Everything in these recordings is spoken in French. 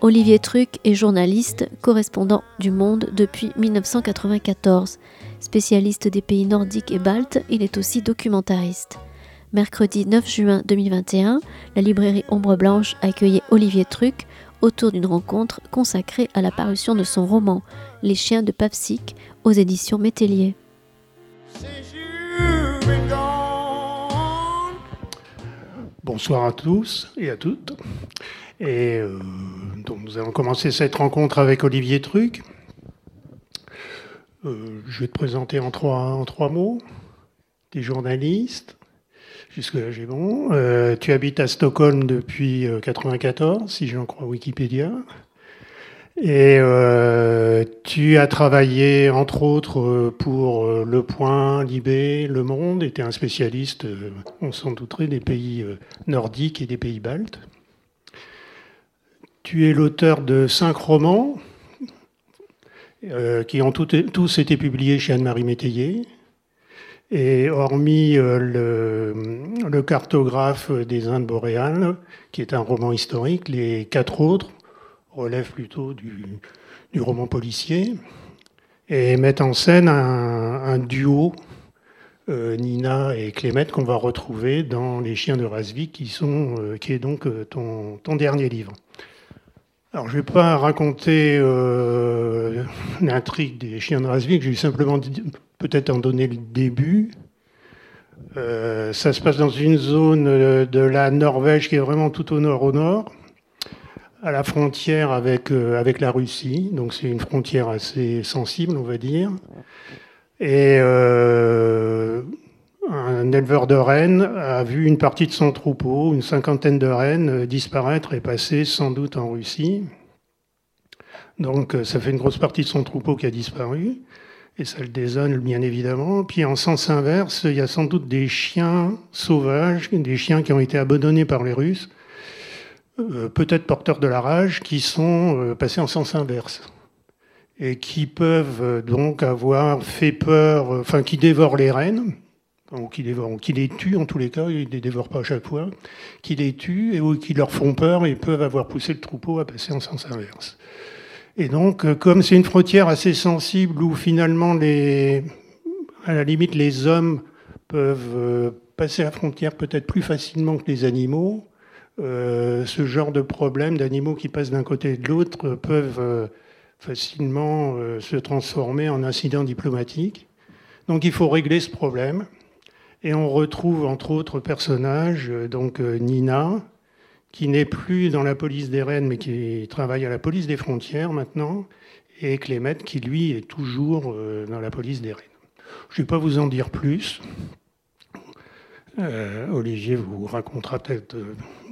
Olivier Truc est journaliste, correspondant du Monde depuis 1994. Spécialiste des pays nordiques et baltes, il est aussi documentariste. Mercredi 9 juin 2021, la librairie Ombre Blanche accueillait Olivier Truc autour d'une rencontre consacrée à la parution de son roman Les chiens de Papsic aux éditions Métellier. Bonsoir à tous et à toutes. Euh, donc nous allons commencer cette rencontre avec Olivier Truc. Euh, je vais te présenter en trois, en trois mots. Tu es journaliste, jusque-là j'ai bon. Euh, tu habites à Stockholm depuis 1994, si j'en crois Wikipédia. Et tu as travaillé entre autres pour Le Point, Libé, Le Monde, et tu es un spécialiste, on s'en douterait, des pays nordiques et des pays baltes. Tu es l'auteur de cinq romans euh, qui ont tous été publiés chez Anne-Marie Métayer. Et hormis euh, le, cartographe des Indes boréales, qui est un roman historique, les quatre autres relèvent plutôt du, roman policier et mettent en scène un, duo, euh, Nina et Clémette, qu'on va retrouver dans Les Chiens de Rasvik, qui, sont, qui est donc ton, ton dernier livre. Alors, je ne vais pas raconter euh, l'intrigue des chiens de Rasvik, je vais simplement peut-être en donner le début. Euh, ça se passe dans une zone de la Norvège qui est vraiment tout au nord au nord, à la frontière avec, euh, avec la Russie. Donc c'est une frontière assez sensible, on va dire. Et un éleveur de rennes a vu une partie de son troupeau, une cinquantaine de rennes, euh, disparaître et passer sans doute en Russie. Donc euh, ça fait une grosse partie de son troupeau qui a disparu, et ça le désole bien évidemment. Puis en sens inverse, il y a sans doute des chiens sauvages, des chiens qui ont été abandonnés par les Russes, euh, peut-être porteurs de la rage, qui sont passés en sens inverse et qui peuvent donc avoir fait peur, enfin qui dévorent les rennes ou qui, les tuent en tous les cas, ils ne les dévorent pas à chaque fois, qui les tuent et ou qui leur font peur et peuvent avoir poussé le troupeau à passer en sens inverse. Et donc, euh, comme c'est une frontière assez sensible où finalement, les, à la limite, les hommes peuvent euh, passer la frontière peut-être plus facilement que les animaux, euh, ce genre de problème d'animaux qui passent d'un côté et de l'autre peuvent facilement se transformer en incidents diplomatiques. Donc il faut régler ce problème. Et on retrouve entre autres personnages, euh, donc euh, Nina, qui n'est plus dans la police des Rennes, mais qui travaille à la police des frontières maintenant, et Clémette, qui lui est toujours euh, dans la police des Rennes. Je ne vais pas vous en dire plus. Olivier vous racontera peut-être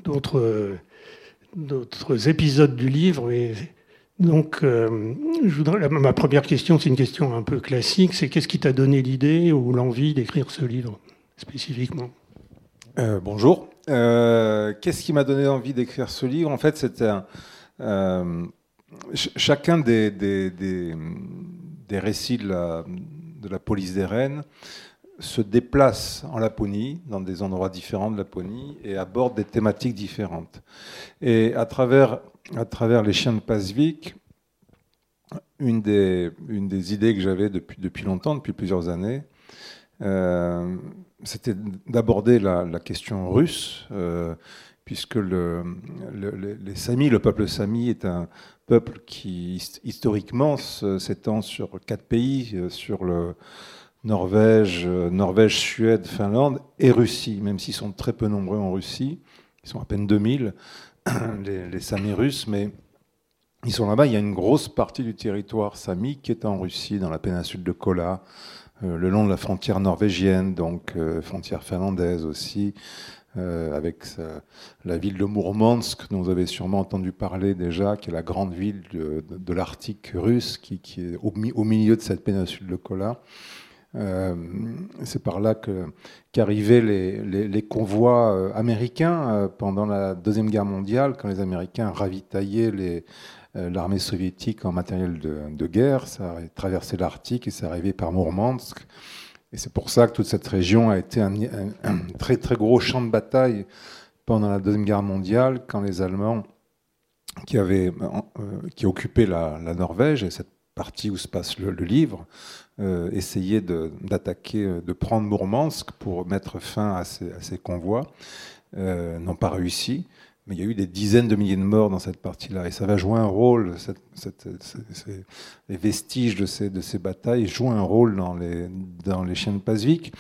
d'autres, d'autres épisodes du livre. Donc, ma première question, c'est une question un peu classique, c'est qu'est-ce qui t'a donné l'idée ou l'envie d'écrire ce livre spécifiquement? Euh, Bonjour. Euh, qu'est-ce qui m'a donné envie d'écrire ce livre? En fait, c'était euh, chacun des, des, des, récits de la, de la, police des Rennes se déplace en Laponie, dans des endroits différents de Laponie, et aborde des thématiques différentes. Et à travers, à travers les chiens de Pasvik, une des, une des idées que j'avais depuis, depuis longtemps, depuis plusieurs années, euh, c'était d'aborder la, question russe, euh, puisque le, les Samis, le peuple Sami est un peuple qui historiquement s'étend sur quatre pays, euh, sur le Norvège, Norvège, Suède, Finlande et Russie, même s'ils sont très peu nombreux en Russie, ils sont à peine 2000, les, les Samis russes, mais ils sont là-bas. Il y a une grosse partie du territoire Sami qui est en Russie, dans la péninsule de Kola, euh, le long de la frontière norvégienne, donc euh, frontière finlandaise aussi, euh, avec la ville de Mourmansk, dont vous avez sûrement entendu parler déjà, qui est la grande ville de, l'Arctique russe, qui, est au, milieu de cette péninsule de Kola. C'est par là qu'arrivaient les, convois américains pendant la Deuxième Guerre mondiale, quand les Américains ravitaillaient euh, l'armée soviétique en matériel de, guerre. Ça a traversé l'Arctique et c'est arrivé par Mourmansk. Et c'est pour ça que toute cette région a été un, très très gros champ de bataille pendant la Deuxième Guerre mondiale, quand les Allemands qui, avaient, euh, qui occupaient la, Norvège, et cette partie où se passe le, livre, euh, essayaient d'attaquer, de, de, prendre Mourmansk pour mettre fin à ces, convois, euh, n'ont pas réussi mais il y a eu des dizaines de milliers de morts dans cette partie-là. Et ça va jouer un rôle, les vestiges de ces, de ces batailles jouent un rôle dans les, dans les de Pasvik.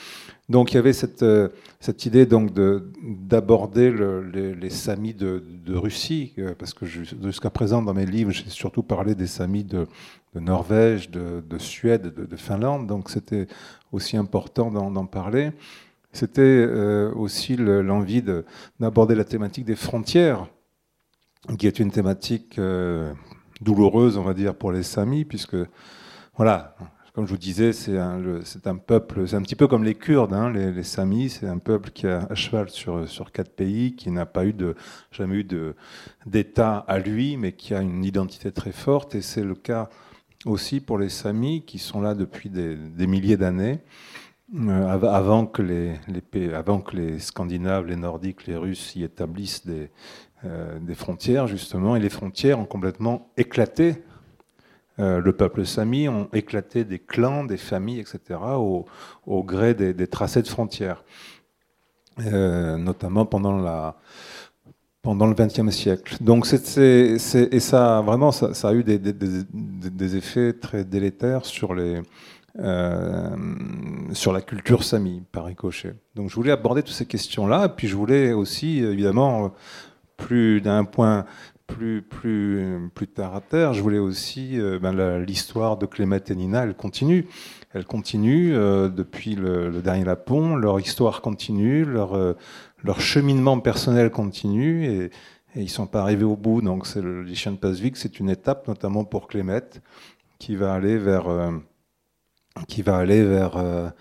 Donc il y avait cette, euh, cette idée donc d'aborder les, les, Samis de, de, Russie, euh, parce que jusqu'à présent dans mes livres, j'ai surtout parlé des Samis de, de Norvège, de, Suède, de, Finlande, donc c'était aussi important d'en parler. C'était euh, aussi l'envie d'aborder la thématique des frontières, qui est une thématique douloureuse, on va dire, pour les Samis, puisque, voilà, comme je vous disais, c'est un, peuple, c'est un petit peu comme les Kurdes, hein, les, Samis, c'est un peuple qui est à cheval sur, sur quatre pays, qui n'a pas eu de, jamais eu d'État à lui, mais qui a une identité très forte, et c'est le cas aussi pour les Samis, qui sont là depuis des, milliers d'années. Euh, avant, que les, les, avant que les Scandinaves, les Nordiques, les Russes y établissent des, euh, des frontières, justement, et les frontières ont complètement éclaté. Euh, le peuple sami ont éclaté des clans, des familles, etc., au, gré des, tracés de frontières, notamment pendant le XXe siècle. Donc, et ça, vraiment, ça, a eu des, effets très délétères euh, sur la culture sami, par ricochet. Donc je voulais aborder toutes ces questions-là, et puis je voulais aussi, évidemment, plus d'un point plus, plus, plus terre à terre, je voulais aussi, euh, ben, l'histoire de Clémette et Nina, elle continue. Elle continue euh, depuis le, dernier Lapon, leur histoire continue, leur, leur cheminement personnel continue, et, ils ne sont pas arrivés au bout. Donc c'est le, les chiens de c'est une étape, notamment pour Clémette, qui va aller vers qui va aller vers.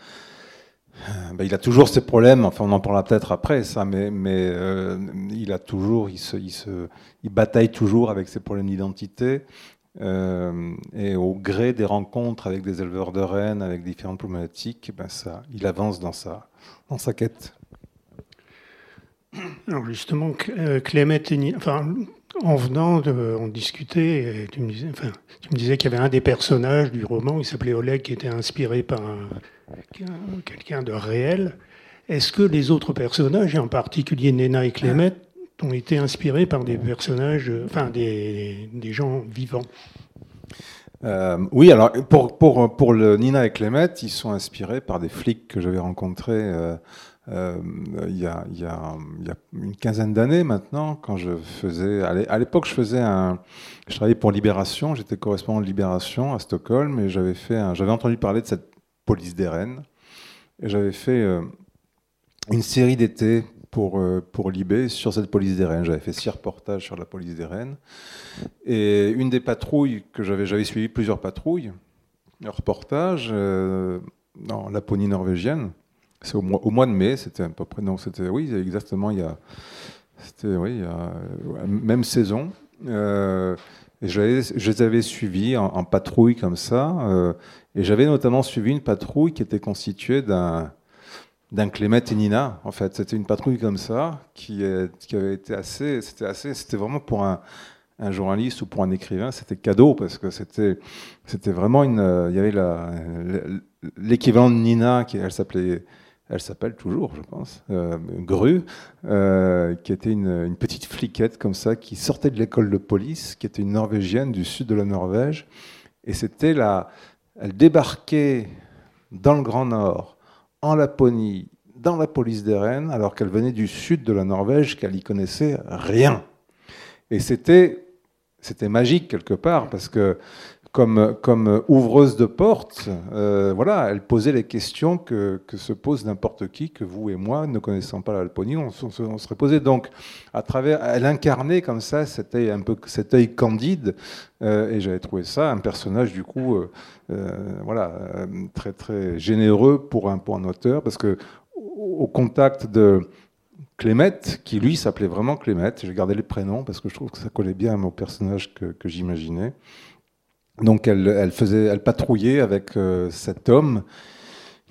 Euh, ben, il a toujours ses problèmes, enfin on en parlera peut-être après, ça, mais, euh, il a toujours, il, se, il, se, il bataille toujours avec ses problèmes d'identité. Euh, et au gré des rencontres avec des éleveurs de rennes, avec différentes problématiques, ben ça, il avance dans sa, dans sa quête. Alors justement, Clémette, enfin, en venant, on discutait, tu me disais qu'il y avait un des personnages du roman, il s'appelait Oleg, qui était inspiré par quelqu'un de réel. Est-ce que les autres personnages, et en particulier Nena et Clément, ont été inspirés par des personnages, enfin des, gens vivants? Euh, oui, alors pour, pour, pour Nina et Clément, ils sont inspirés par des flics que j'avais rencontrés euh, euh, il, y a, une quinzaine d'années maintenant, quand je faisais, à l'époque, je faisais un, je travaillais pour Libération, j'étais correspondant de Libération à Stockholm, et j'avais entendu parler de cette police des Rennes, j'avais fait euh, une série d'été pour, euh, pour Libé sur cette police des Rennes. J'avais fait six reportages sur la police des Rennes. Et une des patrouilles que j'avais, j'avais suivi plusieurs patrouilles, un reportage dans Laponie norvégienne. C'est au mois, de mai, c'était à peu près. Non, c'était oui, exactement. Il y a, c'était oui, il y a, même saison. Euh, et je les avais suivis en, patrouille comme ça. Euh, et j'avais notamment suivi une patrouille qui était constituée d'un d'un Clément et Nina. En fait, c'était une patrouille comme ça qui, qui avait été assez. C'était assez. C'était vraiment pour un, un, journaliste ou pour un écrivain, c'était cadeau parce que c'était c'était vraiment une. Il y avait l'équivalent de Nina qui elle s'appelait elle s'appelle toujours, je pense, euh, Gru, euh, qui était une, petite fliquette comme ça, qui sortait de l'école de police, qui était une Norvégienne du sud de la Norvège. Et c'était la. Elle débarquait dans le Grand Nord, en Laponie, dans la police des Rennes, alors qu'elle venait du sud de la Norvège, qu'elle n'y connaissait rien. Et c'était. C'était magique quelque part, parce que comme, ouvreuse de porte, euh, voilà, elle posait les questions que, se pose n'importe qui, que vous et moi, ne connaissant pas l'Alponie, on, on, serait posé. Donc, à travers, elle incarnait comme ça cet œil candide, euh, et j'avais trouvé ça un personnage du coup, euh, voilà, très très généreux pour un, pour un auteur, parce que au contact de Clémette, qui lui s'appelait vraiment Clémette, j'ai gardé les prénoms parce que je trouve que ça collait bien au personnage que, que donc elle, faisait, elle patrouillait avec euh, cet homme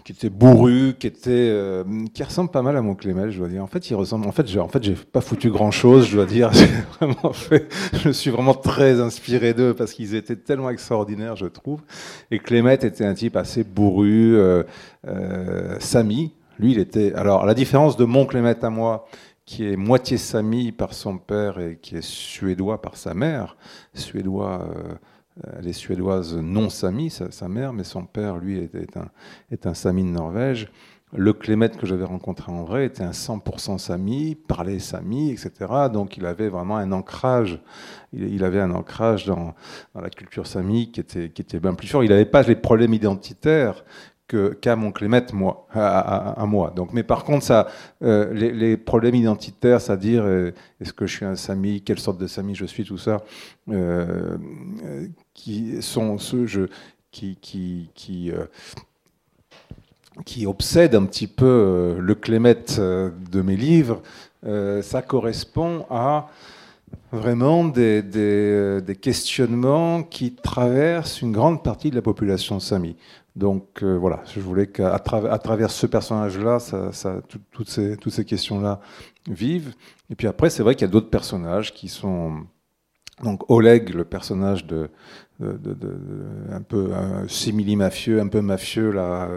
qui était bourru, qui était, euh, qui ressemble pas mal à mon Clément, je dois dire. En fait, il ressemble. En fait, j'ai, en fait, j'ai pas foutu grand chose, je dois dire. vraiment je suis vraiment très inspiré d'eux parce qu'ils étaient tellement extraordinaires, je trouve. Et Clément était un type assez bourru, euh, euh, Sami. Lui, il était. Alors, la différence de mon Clément à moi, qui est moitié Sami par son père et qui est suédois par sa mère, suédois. Euh, elle est suédoise non sami, sa, mère, mais son père, lui, est, un, est un sami de Norvège. Le Clémet que j'avais rencontré en vrai était un 100% sami, parlait sami, etc. Donc il avait vraiment un ancrage. Il, avait un ancrage dans, la culture sami qui était, qui était bien plus fort. Il n'avait pas les problèmes identitaires qu'à mon Clémet, moi, à, moi. Donc, mais par contre, ça, euh, les, problèmes identitaires, c'est-à-dire euh, est-ce que je suis un Sami, quelle sorte de Sami je suis, tout ça, euh, qui sont ceux qui, qui, qui, obsèdent un petit peu le Clémet de mes livres, ça correspond à vraiment des, des, questionnements qui traversent une grande partie de la population Sami. Donc euh, voilà, je voulais qu'à travers, ce personnage-là, toutes ces, questions-là vivent. Et puis après, c'est vrai qu'il y a d'autres personnages qui sont... Donc Oleg, le personnage de, un peu simili-mafieux, un peu mafieux là,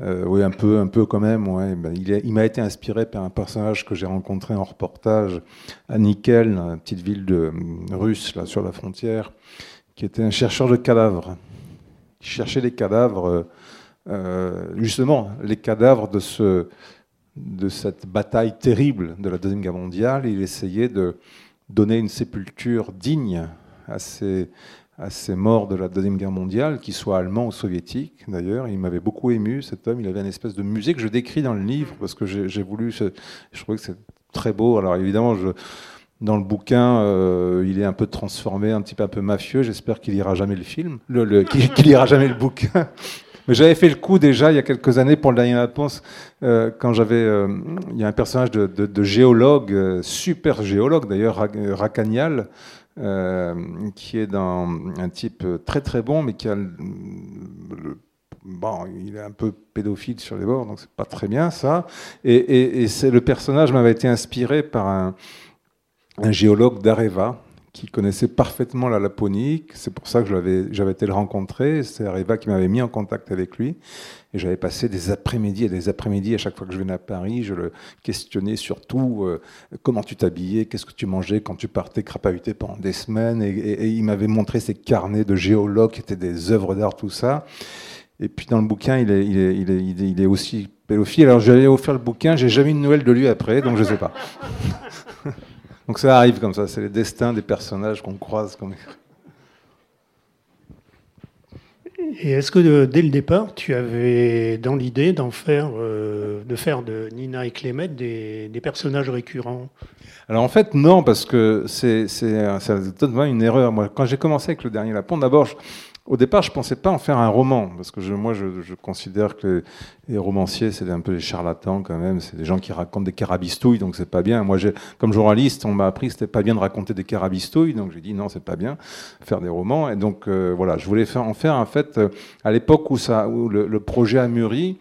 euh, oui un peu, un peu quand même. Ben, il, m'a été inspiré par un personnage que j'ai rencontré en reportage à Nikel, une petite ville de, russe là sur la frontière, qui était un chercheur de cadavres cherchait les cadavres, euh, justement, les cadavres de, ce, de cette bataille terrible de la Deuxième Guerre mondiale. Il essayait de donner une sépulture digne à ces, à ces morts de la Deuxième Guerre mondiale, qu'ils soient allemands ou soviétiques d'ailleurs. Il m'avait beaucoup ému, cet homme. Il avait une espèce de musée que je décris dans le livre parce que j'ai voulu. Je trouvais que c'est très beau. Alors évidemment, je dans le bouquin, euh, il est un peu transformé, un petit peu un peu mafieux. J'espère qu'il ira jamais le film, le, qu'il ira jamais le bouquin. Mais j'avais fait le coup déjà il y a quelques années pour le dernier réponse, euh, quand j'avais, euh, il y a un personnage de, géologue, super géologue d'ailleurs, Racanial, qui est dans un type très très bon, mais qui a bon, il est un peu pédophile sur les bords, donc c'est pas très bien ça. Et, et c'est le personnage m'avait été inspiré par un un géologue d'Areva qui connaissait parfaitement la Laponie. C'est pour ça que j'avais été le rencontrer. C'est Areva qui m'avait mis en contact avec lui. Et j'avais passé des après-midi et des après-midi à chaque fois que je venais à Paris. Je le questionnais surtout euh, comment tu t'habillais, qu'est-ce que tu mangeais quand tu partais crapahuter pendant des semaines. Et, il m'avait montré ses carnets de géologue qui étaient des œuvres d'art, tout ça. Et puis dans le bouquin, il est, il est, il est, il est aussi pédophile. Alors j'allais offrir le bouquin, j'ai jamais eu de nouvelles de lui après, donc je sais pas. Donc ça arrive comme ça, c'est les destins des personnages qu'on croise. Comme... Et est-ce que dès le départ, tu avais dans l'idée d'en faire, euh, de faire de Nina et Clément des, des personnages récurrents? Alors en fait, non, parce que c'est totalement une erreur. Moi, quand j'ai commencé avec le dernier Lapon, d'abord, au départ, je ne pensais pas en faire un roman, parce que moi, je, considère que les romanciers, c'est un peu des charlatans quand même, c'est des gens qui racontent des carabistouilles, donc c'est pas bien. Moi, comme journaliste, on m'a appris que c'était pas bien de raconter des carabistouilles, donc j'ai dit non, c'est pas bien, faire des romans. Et donc euh, voilà, je voulais faire, en faire en fait, euh, à l'époque où, ça, où le, projet a mûri,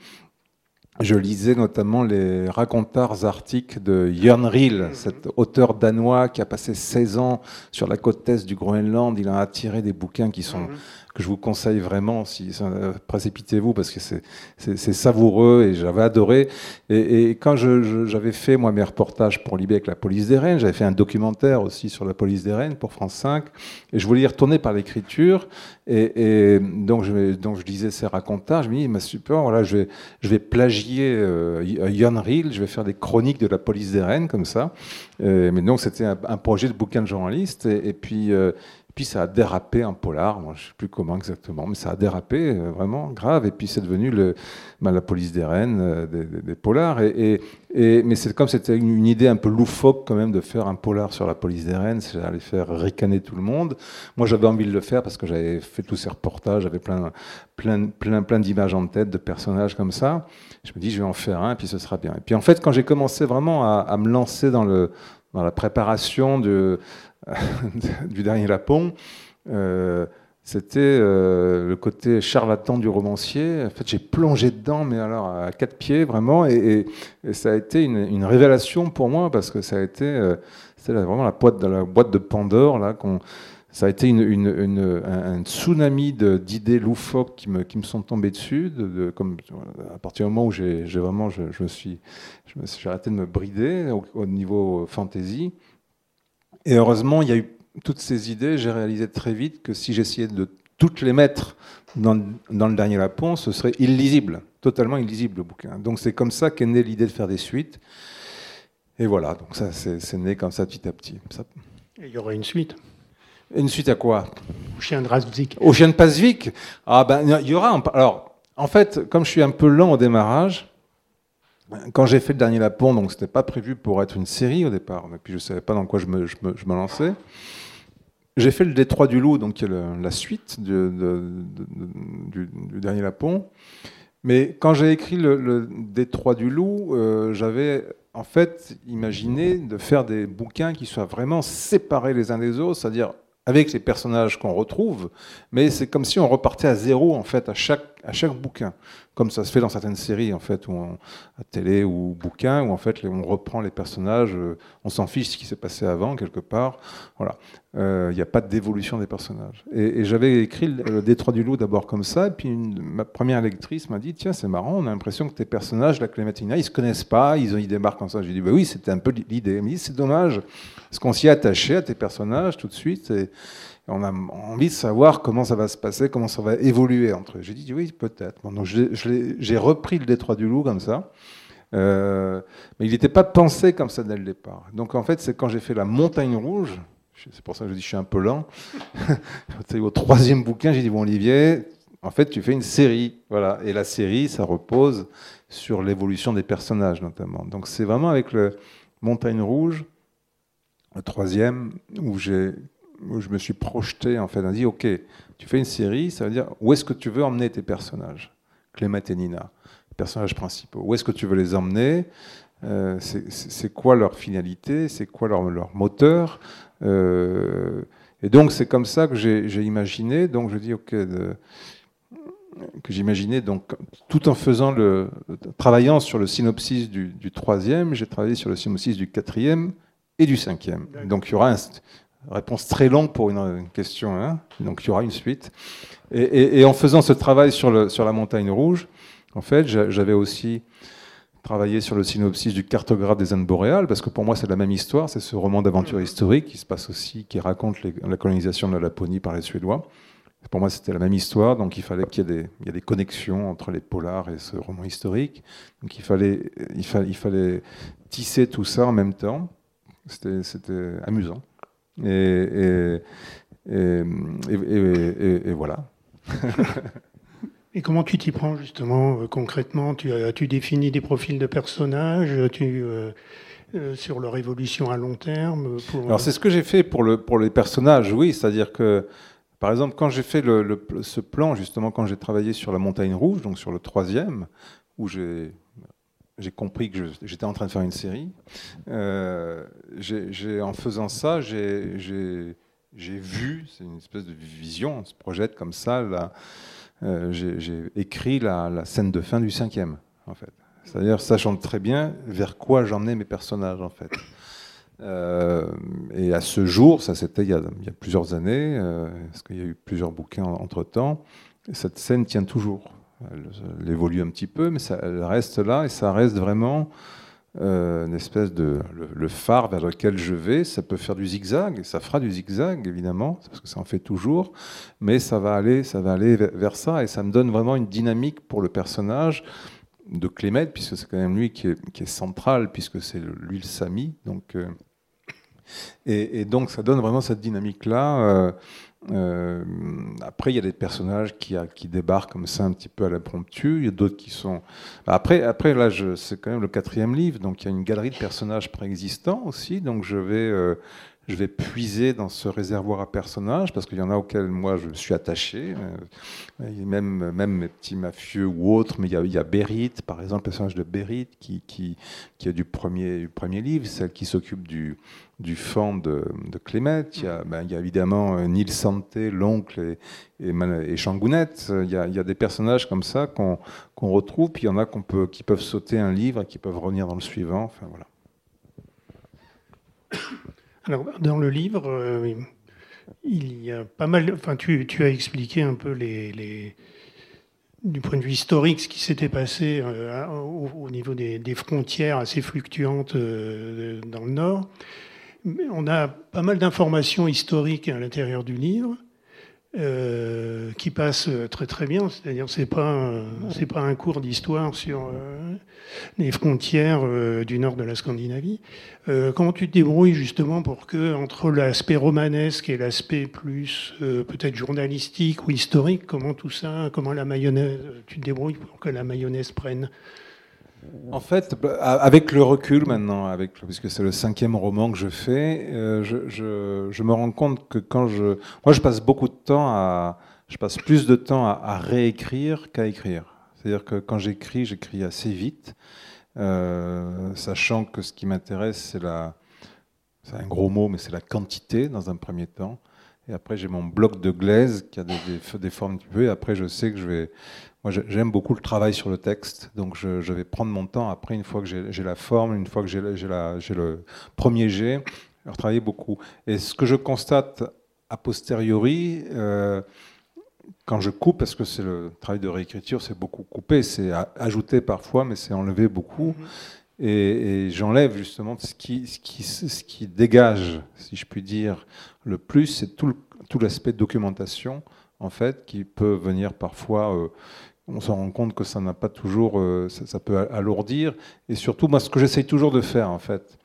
je lisais notamment les racontars arctiques de Jörn Riel, cet auteur danois qui a passé 16 ans sur la côte est du Groenland. Il a attiré des bouquins qui sont que je vous conseille vraiment, si précipitez-vous, parce que c'est savoureux et j'avais adoré. Et, quand j'avais fait, moi, mes reportages pour Libé avec la police des Rennes, j'avais fait un documentaire aussi sur la police des Rennes pour France 5, et je voulais y retourner par l'écriture. Et, donc, je, donc, je disais ces racontages, je me dis, mais super, voilà, je vais, je vais plagier euh, Jan Riel, je vais faire des chroniques de la police des Rennes, comme ça. mais donc, c'était un, projet de bouquin de journaliste, et, puis... Euh, puis ça a dérapé en polar, moi, je ne sais plus comment exactement, mais ça a dérapé euh, vraiment grave. Et puis c'est devenu bah, la police des Rennes, euh, des, polars. Et, mais c'est comme c'était une, idée un peu loufoque quand même de faire un polar sur la police des Rennes, j'allais faire ricaner tout le monde. Moi j'avais envie de le faire parce que j'avais fait tous ces reportages, j'avais plein, plein, plein, plein d'images en tête, de personnages comme ça. Je me dis je vais en faire un, et puis ce sera bien. Et puis en fait quand j'ai commencé vraiment à me lancer dans le dans la préparation du dernier Lapon, euh, c'était euh, le côté charlatan du romancier. En fait, j'ai plongé dedans, mais alors à quatre pieds, vraiment. Et, ça a été une, révélation pour moi, parce que ça a été euh, vraiment la boîte, de, la boîte de Pandore, là, qu'on ça a été un, tsunami d'idées loufoques qui me, sont tombées dessus. À partir du moment où j'ai vraiment, je, me suis, arrêté de me brider au, niveau fantasy. Et heureusement, il y a eu toutes ces idées. J'ai réalisé très vite que si j'essayais de toutes les mettre dans, dans, le dernier Lapon, ce serait illisible, totalement illisible le bouquin. Donc c'est comme ça qu'est née l'idée de faire des suites. Et voilà, donc ça c'est né comme ça petit à petit. il y aura une suite une suite à quoi? Au chien de Rasvik. Au chien de Pasvik Ah ben, il y aura. Alors, en fait, comme je suis un peu lent au démarrage, quand j'ai fait le dernier Lapon, donc c'était pas prévu pour être une série au départ, et puis je savais pas dans quoi je me, je me, lançais. J'ai fait le Détroit du Loup, donc qui est la suite du, du, dernier Lapon. Mais quand j'ai écrit le, Détroit du Loup, euh, j'avais en fait imaginé de faire des bouquins qui soient vraiment séparés les uns des autres, c'est-à-dire avec les personnages qu'on retrouve, mais c'est comme si on repartait à zéro en fait à chaque, à chaque bouquin, comme ça se fait dans certaines séries en fait, ou à télé ou bouquins, où en fait on reprend les personnages, euh, on s'en fiche ce qui s'est passé avant quelque part, voilà. Euh, il n'y a pas d'évolution des personnages. Et, j'avais écrit le, Détroit du Loup d'abord comme ça, et puis ma première lectrice m'a dit tiens c'est marrant, on a l'impression que tes personnages, la Clémentina, ils se connaissent pas, ils, ont, ils débarquent comme ça. J'ai dit bah oui c'était un peu l'idée. Elle m'a dit c'est dommage, parce qu'on s'y est attaché à tes personnages tout de suite. On a envie de savoir comment ça va se passer, comment ça va évoluer entre eux. J'ai dit oui, peut-être. donc j'ai repris le Détroit du Loup comme ça. Euh, mais il n'était pas pensé comme ça dès le départ. Donc en fait, c'est quand j'ai fait la Montagne Rouge, c'est pour ça que je dis je suis un peu lent. au troisième bouquin, j'ai dit bon Olivier, en fait tu fais une série, voilà. Et la série, ça repose sur l'évolution des personnages notamment. Donc c'est vraiment avec le Montagne Rouge, le troisième, où j'ai où je me suis projeté en fait, on dit ok, tu fais une série, ça veut dire où est-ce que tu veux emmener tes personnages, Clément et Nina, les personnages principaux, où est-ce que tu veux les emmener, euh, c'est quoi leur finalité, c'est quoi leur, leur moteur, euh, et donc c'est comme ça que j'ai imaginé. Donc je dis ok, que j'imaginais donc tout en faisant le travaillant sur le synopsis du, troisième, j'ai travaillé sur le synopsis du quatrième et du cinquième. Donc il y aura une réponse très longue pour une, question, hein. donc il y aura une suite. Et, en faisant ce travail sur, le, sur la montagne rouge, en fait, j'avais aussi travaillé sur le synopsis du cartographe des Indes boréales, parce que pour moi c'est la même histoire, c'est ce roman d'aventure mm. historique qui se passe aussi, qui raconte la colonisation de la Laponie par les Suédois. Pour moi c'était la même histoire, donc il fallait qu'il y, ait des, des connexions entre les polars et ce roman historique. Donc il fallait, il fallait, il fallait tisser tout ça en même temps. C'était amusant. Et, et, et voilà. Et comment tu t'y prends justement euh, concrètement? Tu, As-tu défini des profils de personnages? Tu, euh, euh, sur leur évolution à long terme Alors c'est ce que j'ai fait pour, le, pour les personnages, oui. C'est-à-dire que, par exemple, quand j'ai fait le, ce plan, justement, quand j'ai travaillé sur la montagne rouge, donc sur le troisième, où j'ai j'ai compris que j'étais en train de faire une série. Euh, en faisant ça, j'ai vu, c'est une espèce de vision, on se projette comme ça, euh, j'ai écrit la, scène de fin du cinquième, en fait. C'est-à-dire sachant très bien vers quoi j'emmenais mes personnages, en fait. Euh, et à ce jour, ça c'était il, y a plusieurs années, euh, parce qu'il y a eu plusieurs bouquins entre-temps, cette scène tient toujours. Elle, évolue un petit peu, mais elle reste là, et ça reste vraiment euh, une espèce de le, phare vers lequel je vais. Ça peut faire du zigzag, ça fera du zigzag évidemment, parce que ça en fait toujours, mais ça va aller, ça va aller vers ça et ça me donne vraiment une dynamique pour le personnage de Clément, puisque c'est quand même lui qui est, central, puisque c'est lui le Sami. Donc, euh, et, donc ça donne vraiment cette dynamique-là. Euh, euh, après, il y a des personnages qui, qui, débarquent comme ça un petit peu à l'impromptu. Il y a d'autres qui sont. Après, après là, c'est quand même le quatrième livre, donc il y a une galerie de personnages préexistants aussi. Donc je vais, euh, je vais puiser dans ce réservoir à personnages, parce qu'il y en a auxquels moi je suis attaché, euh, même, même mes petits mafieux ou autres, mais il y a, il par exemple, le personnage de Berit, qui, qui, qui est du premier, premier livre, celle qui s'occupe du, du fan de, de Clémette. Il y, a, ben, il y a évidemment euh, Nil Santé, l'oncle et, et, et Changounette. Il y, a, il y, a, des personnages comme ça qu'on qu'on retrouve, puis il y en a qu'on peut, qui peuvent sauter un livre et qui peuvent revenir dans le suivant. Enfin, voilà. Alors, dans le livre, euh, il y a pas mal. Enfin, tu, as expliqué un peu les, les, du point de vue historique ce qui s'était passé euh, au, au, niveau des, des, frontières assez fluctuantes euh, dans le Nord. Mais on a pas mal d'informations historiques à l'intérieur du livre. Euh, qui passe très très bien. C'est-à-dire c'est pas c'est pas un cours d'histoire sur euh, les frontières euh, du nord de la Scandinavie. Comment tu te débrouilles justement pour que entre l'aspect romanesque et l'aspect plus peut-être journalistique ou historique, comment tout ça, comment la mayonnaise, tu te débrouilles pour que la mayonnaise prenne en fait, avec le recul maintenant, puisque c'est le cinquième roman que je fais, euh, je, me rends compte que quand je... Moi, je passe beaucoup de temps à... Je passe plus de temps à, à réécrire qu'à écrire. C'est-à-dire que quand j'écris, j'écris assez vite, euh, sachant que ce qui m'intéresse, c'est la... C'est un gros mot, mais c'est la quantité dans un premier temps. Et après, j'ai mon bloc de glaise qui a des, formes un petit peu. Et après, je sais que je vais moi, j'aime beaucoup le travail sur le texte, donc je, je, vais prendre mon temps après, une fois que j'ai la forme, une fois que j'ai le premier jet, alors travailler beaucoup. Et ce que je constate a posteriori, euh, quand je coupe, parce que c'est le travail de réécriture, c'est beaucoup coupé, c'est ajouté parfois, mais c'est enlevé beaucoup. Mm-hmm. Et, j'enlève justement ce qui, ce, qui, ce qui dégage, si je puis dire, le plus, c'est tout l'aspect documentation, en fait, qui peut venir parfois, euh, on s'en rend compte que ça n'a pas toujours, euh, ça, peut alourdir. Et surtout, moi, ce que j'essaye toujours de faire, en fait,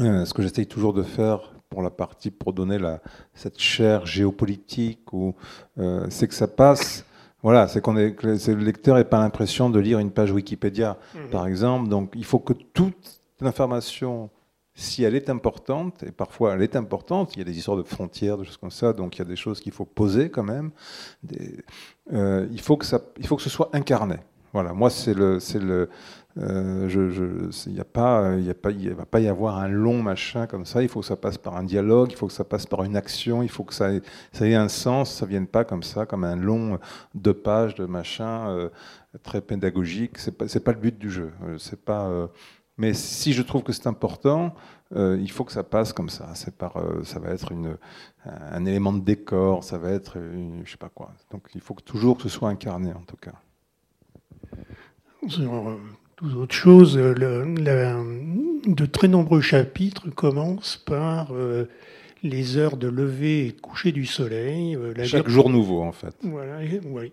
euh, ce que j'essaye toujours de faire pour la partie, pour donner la, cette chair géopolitique, c'est que ça passe. Voilà, c'est qu'on est, que le lecteur n'ait pas l'impression de lire une page Wikipédia, mmh. par exemple. Donc, il faut que toute l'information si elle est importante, et parfois elle est importante, il y a des histoires de frontières, de choses comme ça, donc il y a des choses qu'il faut poser quand même, des, euh, il, faut que ça, il faut que ce soit incarné. Voilà, moi c'est le, c'est le, euh, il pas, a pas, il va pas y avoir un long machin comme ça. Il faut que ça passe par un dialogue, il faut que ça passe par une action, il faut que ça ait, un sens, ça vienne pas comme ça, comme un long deux pages de machin euh, très pédagogique. C'est pas, c'est pas le but du jeu. Euh, c'est pas euh, mais si je trouve que c'est important, euh, il faut que ça passe comme ça. Par, euh, ça va être une, un élément de décor, ça va être, une, je sais pas quoi. Donc il faut toujours que ce soit incarné en tout cas. Euh, toute autre chose, le, la, de très nombreux chapitres commencent par euh, les heures de lever et de coucher du soleil. La Chaque jour nouveau en fait. Voilà, oui.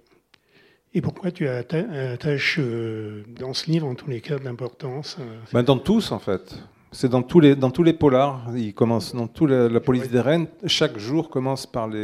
Et pourquoi tu attaches euh, dans ce livre, en tous les cas, de l'importance euh, ben Dans tous, en fait. C'est dans tous les dans tous les polars. Il commence dans toute la, la police des reines. Chaque jour commence par les